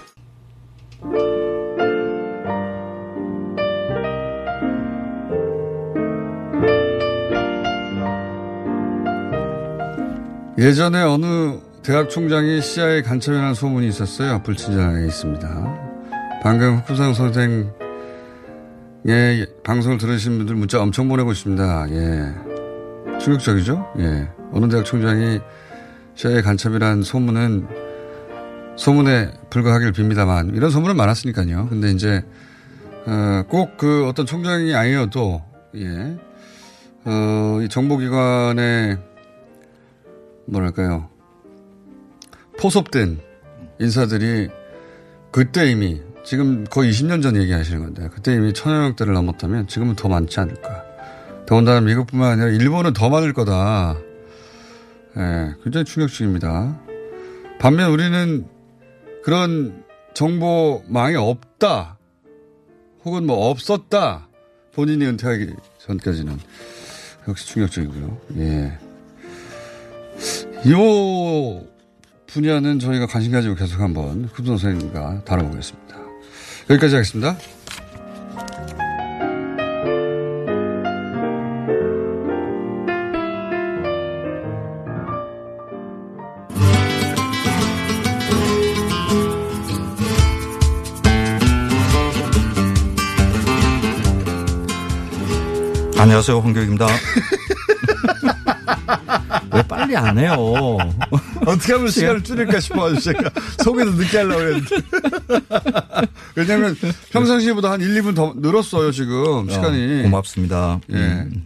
예전에 어느 대학 총장이 CIA 간첩이라는 소문이 있었어요. 불친절하게 있습니다. 방금 흑부상 선생의 방송을 들으신 분들 문자 엄청 보내고 있습니다. 예. 충격적이죠? 예. 어느 대학 총장이 CIA 간첩이라는 소문은 소문에 불과하길 빕니다만 이런 소문은 많았으니까요. 근데 이제 어, 꼭 그 어떤 총장이 아니어도 예. 어, 이 정보기관의 뭐랄까요. 포섭된 인사들이 그때 이미 지금 거의 20년 전 얘기하시는 건데 그때 이미 천여 명 대를 넘었다면 지금은 더 많지 않을까. 더군다나 미국뿐만 아니라 일본은 더 많을 거다. 예, 굉장히 충격적입니다. 반면 우리는 그런 정보망이 없다. 혹은 뭐 없었다. 본인이 은퇴하기 전까지는 역시 충격적이고요. 예. 이 분야는 저희가 관심 가지고 계속 한번 흡선 선생님과 다뤄보겠습니다. 여기까지 하겠습니다. 안녕하세요, 황교익입니다. 왜 빨리 안 해요? 어떻게 하면 시간을 줄일까 싶어가지고 제가 소개도 늦게 하려고 했는데. 왜냐면 평상시보다 한 1, 2분 더 늘었어요, 지금 시간이. 어, 고맙습니다. 예. 음,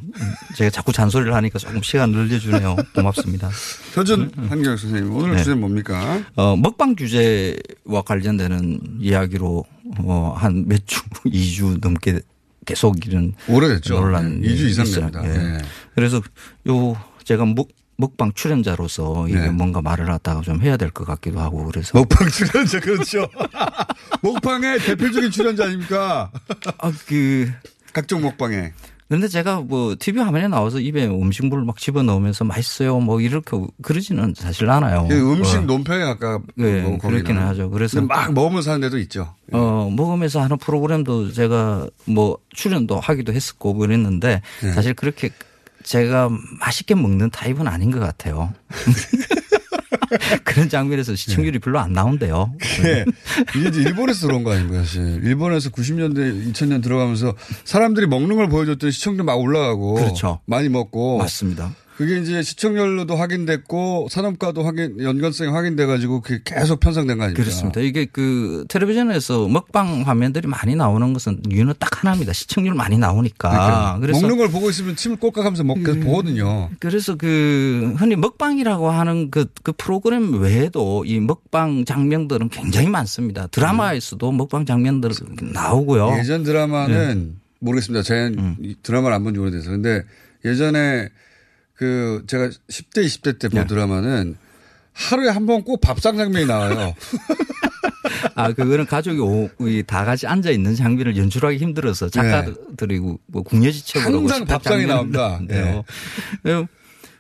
제가 자꾸 잔소리를 하니까 조금 시간 늘려주네요. 고맙습니다. 표준 한경 선생님, 오늘 네. 주제는 뭡니까? 어, 먹방 규제와 관련되는 이야기로 어, 한 몇 주, 2주 넘게 계속 이런 오래됐죠. 논란 네, 2주 이상. 됩니다. 예. 네. 그래서 요 제가 먹 먹방 출연자로서 이게 네. 뭔가 말을 갖다가 좀 해야 될 것 같기도 하고 그래서 먹방 출연자 그렇죠. 먹방의 대표적인 출연자 아닙니까? 아, 그 각종 먹방에. 근데 제가 뭐 TV 화면에 나와서 입에 음식물을 막 집어 넣으면서 맛있어요 뭐 이렇게 그러지는 사실 않아요. 그 음식 어. 논평에 가까 네, 뭐 그렇기는. 하죠. 그래서 막 먹으면서 하는 데도 있죠. 어, 먹으면서 하는 프로그램도 제가 뭐 출연도 하기도 했었고 그랬는데 네. 사실 그렇게 제가 맛있게 먹는 타입은 아닌 것 같아요. 그런 장면에서 시청률이 별로 안 나온대요. 네. 이게 이제 일본에서 들어온 거 아닙니까, 사실. 일본에서 90년대, 2000년 들어가면서 사람들이 먹는 걸 보여줬더니 시청률 막 올라가고. 그렇죠. 많이 먹고. 맞습니다. 그게 이제 시청률로도 확인됐고 산업과도 확인, 연관성이 확인돼가지고 그게 계속 편성된 거 아닙니까? 그렇습니다. 이게 그 텔레비전에서 먹방 화면들이 많이 나오는 것은 이유는 딱 하나입니다. 시청률 많이 나오니까. 그러니까 그래서 먹는 걸 보고 있으면 침을 꼴깍하면서 먹, 계속 보거든요. 그래서 그 흔히 먹방이라고 하는 그, 그 프로그램 외에도 이 먹방 장면들은 굉장히 많습니다. 드라마에서도 먹방 장면들 나오고요. 예전 드라마는 모르겠습니다. 제가 이 드라마를 안 본 지 오래돼서. 근데 예전에 그 제가 10대, 20대 때본 드라마는 하루에 한 번 꼭 밥상 장면이 나와요. 아, 그거는 가족이 오, 이다 같이 앉아 있는 장면을 연출하기 힘들어서 작가들이 뭐 궁여지책으로 항상 밥상이 나옵니다. 네. 네.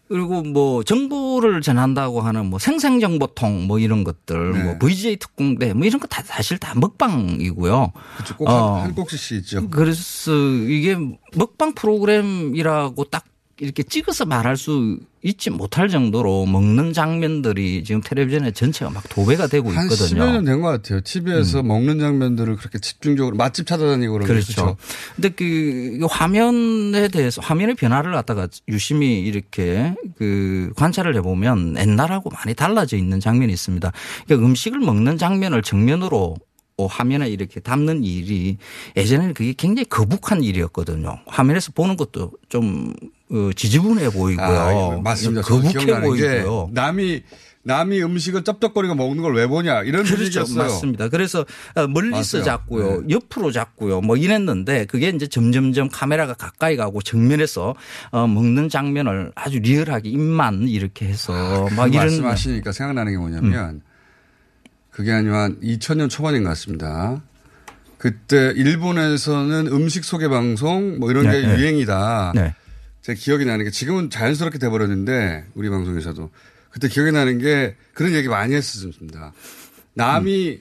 그리고 뭐 정보를 전한다고 하는 뭐 생생정보통 뭐 이런 것들 네. 뭐 VJ 특공대 뭐 이런 거 다 사실 다 먹방이고요. 그렇죠. 꼭 어. 한, 꼭씩 있죠. 그래서 이게 먹방 프로그램이라고 딱 이렇게 찍어서 말할 수 있지 못할 정도로 먹는 장면들이 지금 텔레비전에 전체가 막 도배가 되고 한 있거든요. 10여 년 된 것 같아요. TV에서 먹는 장면들을 그렇게 집중적으로 맛집 찾아다니고 그러는 그렇죠. 근데 그 화면에 대해서 화면의 변화를 갖다가 유심히 이렇게 그 관찰을 해보면 옛날하고 많이 달라져 있는 장면이 있습니다. 그러니까 음식을 먹는 장면을 정면으로 어, 화면에 이렇게 담는 일이 예전에는 그게 굉장히 거북한 일이었거든요. 화면에서 보는 것도 좀 어, 지지분해 보이고요. 아, 맞습니다. 저도 거북해 보이고요. 남이 남이 음식을 쩝쩝거리고 먹는 걸 왜 보냐 이런 그렇죠. 분위기였어요. 맞습니다. 그래서 어, 멀리서 맞아요. 잡고요. 네. 옆으로 잡고요. 뭐 이랬는데 그게 이제 점점점 카메라가 가까이 가고 정면에서 어, 먹는 장면을 아주 리얼하게 입만 이렇게 해서 막그 이런 말씀하시니까 생각나는 게 뭐냐면 그게 아니면 한 2000년 초반인 것 같습니다. 그때 일본에서는 음식 소개 방송 뭐 이런 게 네, 네. 유행이다. 네. 제 기억이 나는 게 지금은 자연스럽게 돼버렸는데 우리 방송에서도 그때 기억이 나는 게 그런 얘기 많이 했었습니다. 남이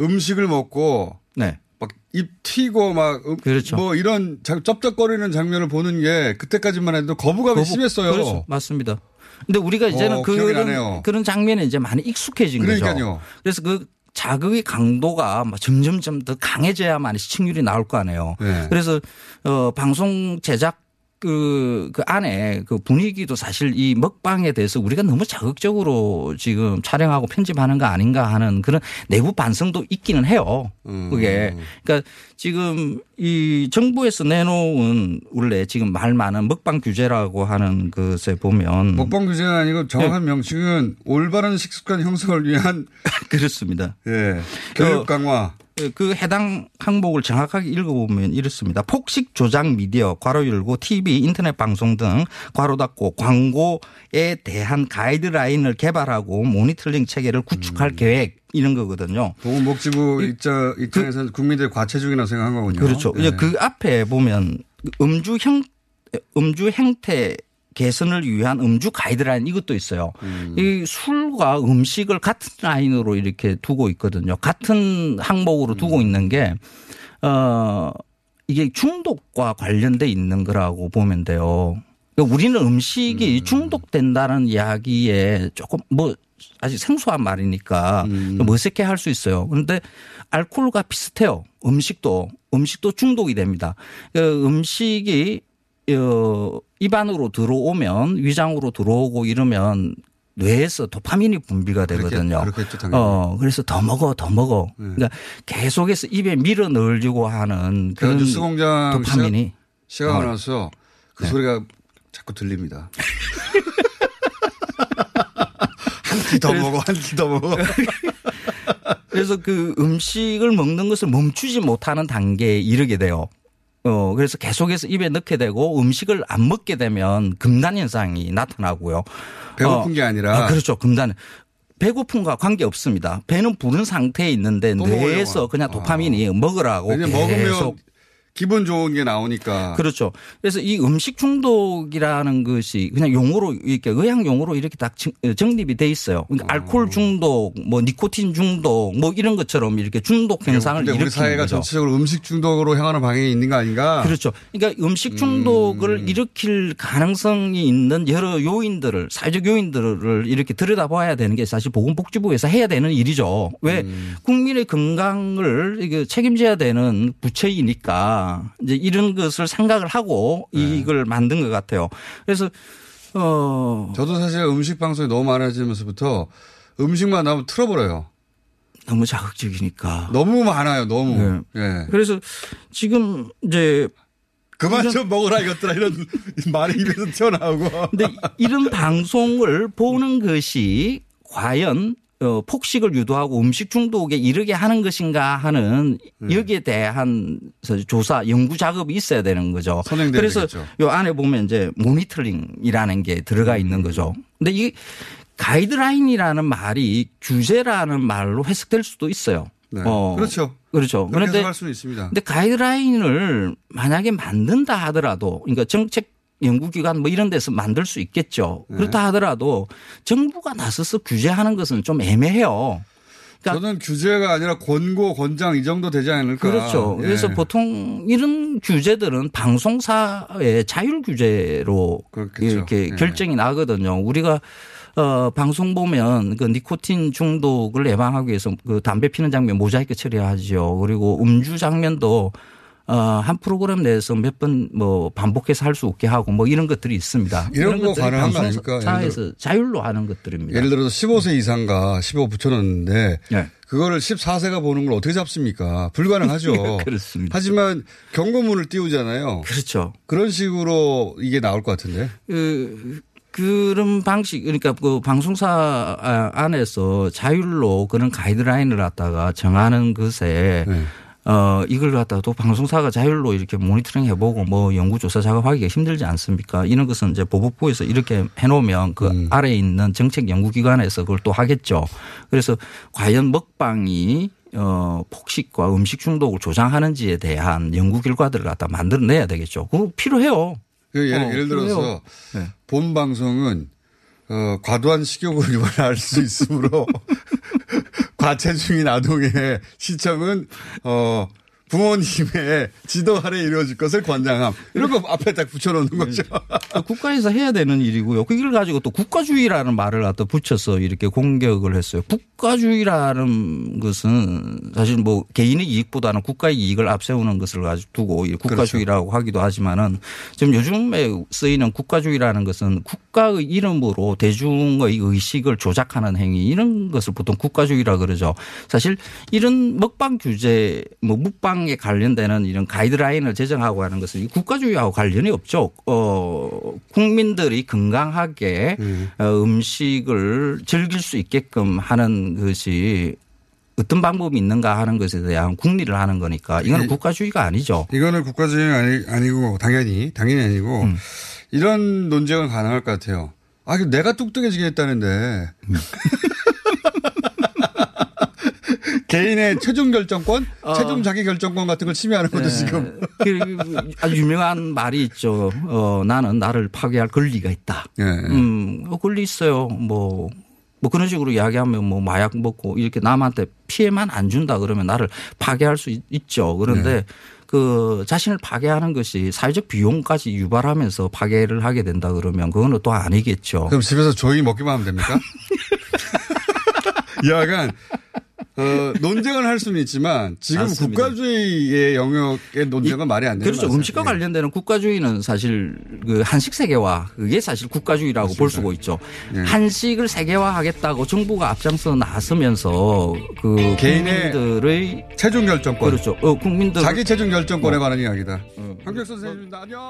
음. 식을 먹고 네. 막입 튀고 막 음, 그렇죠. 뭐 이런 자- 쩝쩝거리는 장면을 보는 게 그때까지만 해도 거부감이 거부- 심했어요. 그렇죠. 맞습니다. 근데 우리가 이제는 어, 그런. 그런 장면에 이제 많이 익숙해진 거죠. 그러니까요. 그래서 그 자극의 강도가 막 점점점 더 강해져야만 시청률이 나올 거 아니에요. 네. 그래서 어 방송 제작 그, 그 안에 그 분위기도 사실 이 먹방에 대해서 우리가 너무 자극적으로 지금 촬영하고 편집하는 거 아닌가 하는 그런 내부 반성도 있기는 해요. 음. 그게. 그러니까 지금 이 정부에서 내놓은 원래 지금 말 많은 먹방 규제라고 하는 것에 보면 먹방 규제는 아니고 정확한 네. 명칭은 올바른 식습관 형성을 위한 그렇습니다. 예, 교육 어, 강화. 그 해당 항목을 정확하게 읽어보면 이렇습니다. 폭식 조작 미디어 괄호 열고 TV, 인터넷 방송 등 괄호 닫고 광고에 대한 가이드라인을 개발하고 모니터링 체계를 구축할 음. 계획 이런 거거든요. 보건복지부 입장, 입장에서는 국민들의 과체 중이라고 생각한 거군요. 그렇죠. 예. 이제 그 앞에 보면 음주 형 음주 행태 개선을 위한 음주 가이드라인 이것도 있어요. 이 술과 음식을 같은 라인으로 이렇게 두고 있거든요. 같은 항목으로 두고 있는 게, 어, 이게 중독과 관련돼 있는 거라고 보면 돼요. 그러니까 우리는 음식이 중독된다는 이야기에 조금 뭐 아직 생소한 말이니까 좀 어색해 할 수 있어요. 그런데 알코올과 비슷해요. 음식도 음식도 중독이 됩니다. 그 음식이 어, 입안으로 들어오면 위장으로 들어오고 이러면 뇌에서 도파민이 분비가 되거든요. 그렇겠죠. 어, 그래서 더 먹어, 더 먹어. 그러니까 계속해서 입에 밀어 넣으려고 하는 그런 뉴스 공장 도파민이 시간 어. 나서 그 네. 소리가 자꾸 들립니다. 한 끼 더 먹어, 한 끼 더 먹어. 그래서 그 음식을 먹는 것을 멈추지 못하는 단계에 이르게 돼요. 어, 그래서 계속해서 입에 넣게 되고 음식을 안 먹게 되면 금단 현상이 나타나고요. 배고픈 어, 게 아니라. 아, 그렇죠. 금단. 배고픔과 관계 없습니다. 배는 부른 상태에 있는데 또 뇌에서. 그냥 도파민이 먹으라고 왜냐면 계속 먹으면 기분 좋은 게 나오니까. 그렇죠. 그래서 이 음식 중독이라는 것이 그냥 용어로 이렇게 의학 용어로 이렇게 딱 정- 정립이 돼 있어요. 그러니까 알코올 중독, 뭐 니코틴 중독, 뭐 이런 것처럼 이렇게 중독 현상을 근데 우리 일으키는 사회가 거죠. 전체적으로 음식 중독으로 향하는 방향이 있는 거 아닌가? 그렇죠. 그러니까 음식 중독을 음. 일으킬 가능성이 있는 여러 요인들을 사회적 요인들을 이렇게 들여다봐야 되는 게 사실 보건복지부에서 해야 되는 일이죠. 왜 음. 국민의 건강을 책임져야 되는 부처이니까 이제 이런 것을 생각을 하고 네. 이걸 만든 것 같아요. 그래서 어 저도 사실 음식 방송이 너무 많아지면서부터 음식만 나오면 틀어버려요. 너무 자극적이니까. 너무 많아요, 너무. 예. 그래서 지금 이제 그만 좀 먹어라 이것들아 이런 말이 입에서 튀어나오고. 근데 이런 방송을 보는 것이 과연 어, 폭식을 유도하고 음식 중독에 이르게 하는 것인가 하는 네. 여기에 대한 조사, 연구 작업이 있어야 되는 거죠. 그래서 되겠죠. 요 안에 보면 이제 모니터링이라는 게 들어가 있는 거죠. 근데 이 가이드라인이라는 말이 규제라는 말로 해석될 수도 있어요. 네. 어, 그렇죠. 그렇죠. 그런데. 근데 가이드라인을 만약에 만든다 하더라도 그러니까 정책 연구기관 뭐 이런 데서 만들 수 있겠죠. 네. 그렇다 하더라도 정부가 나서서 규제하는 것은 좀 애매해요. 그러니까 저는 규제가 아니라 권고, 권장 이 정도 되지 않을까. 그렇죠. 예. 그래서 보통 이런 규제들은 방송사의 자율 규제로 이렇게 예. 결정이 나거든요. 우리가 어, 방송 보면 그 니코틴 중독을 예방하기 위해서 그 담배 피는 장면 모자이크 처리하죠. 그리고 음주 장면도 어, 한 프로그램 내에서 몇 번 뭐 반복해서 할 수 없게 하고 뭐 이런 것들이 있습니다. 이런 거 것들이 가능한 거 아닙니까? 들어- 자율로 하는 것들입니다. 예를 들어서 15세 이상가 15 붙여놨는데 네. 그거를 14세가 보는 걸 어떻게 잡습니까? 불가능하죠. 그렇습니다. 하지만 경고문을 띄우잖아요. 그렇죠. 그런 식으로 이게 나올 것 같은데. 그 그런 방식 그러니까 그 방송사 아, 안에서 자율로 그런 가이드라인을 갖다가 정하는 것에 네. 어 이걸 갖다가 또 방송사가 자율로 이렇게 모니터링 해보고 뭐 연구조사 작업하기가 힘들지 않습니까? 이런 것은 이제 보복부에서 이렇게 해놓으면 그 음. 아래에 있는 정책 연구기관에서 그걸 또 하겠죠. 그래서 과연 먹방이 어, 폭식과 음식 중독을 조장하는지에 대한 연구 결과들을 갖다 만들어내야 되겠죠. 그거 필요해요. 그 예를, 어, 예를 들어서. 네. 본 방송은 어, 과도한 식욕을 유발할 수 있으므로 과체 중인 아동의 시청은 어, 부모님의 지도 아래 이루어질 것을 권장함. 이런 거 앞에 딱 붙여놓는 거죠. 그 국가에서 해야 되는 일이고요. 그 이걸 가지고 또 국가주의라는 말을 갖다 붙여서 이렇게 공격을 했어요. 국가주의라는 것은 사실 뭐 개인의 이익보다는 국가의 이익을 앞세우는 것을 가지고 두고 이 국가주의라고 하기도 하지만은 지금 요즘에 쓰이는 국가주의라는 것은 국가의 이름으로 대중의 의식을 조작하는 행위 이런 것을 보통 국가주의라 그러죠. 사실 이런 먹방 규제 뭐 묵방 에 관련되는 이런 가이드라인을 제정하고 하는 것은 이 국가주의하고 관련이 없죠. 어, 국민들이 건강하게 어, 음식을 즐길 수 있게끔 하는 것이 어떤 방법이 있는가 하는 것에 대한 국리를 하는 거니까 이거는 이- 국가주의가 아니죠. 이거는 국가주의는 아니, 아니 고 당연히 당연히 아니고 음. 이런 논쟁은 가능할 것 같아요. 아, 그 내가 뚱뚱해지겠다는데 음. 개인의 최종 결정권, 어. 최종 자기 결정권 같은 걸 침해하는 것도 네. 지금 그 아주 유명한 말이 있죠. 어, 나는 나를 파괴할 권리가 있다. 예. 음, 어, 권리 있어요. 뭐, 뭐 그런 식으로 이야기하면 뭐 마약 먹고 이렇게 남한테 피해만 안 준다 그러면 나를 파괴할 수 있, 죠 그런데 네. 그 자신을 파괴하는 것이 사회적 비용까지 유발하면서 파괴를 하게 된다 그러면 그거는 또 아니겠죠. 그럼 집에서 조용히 먹기만 하면 됩니까? 약간 어, 논쟁을 할 수는 있지만 지금 맞습니다. 국가주의의 영역의 논쟁은 말이 안 되는 그렇죠. 음식과 관련되는 국가주의는 사실 그 한식 세계화 그게 사실 국가주의라고 볼 수가 있죠. 네. 한식을 세계화하겠다고 정부가 앞장서 나서면서 그 개인의 국민들의 최종 결정권. 그렇죠. 어, 국민들 자기 최종 결정권에 뭐. 관한 이야기다. 한격 선생님입니다. 안녕.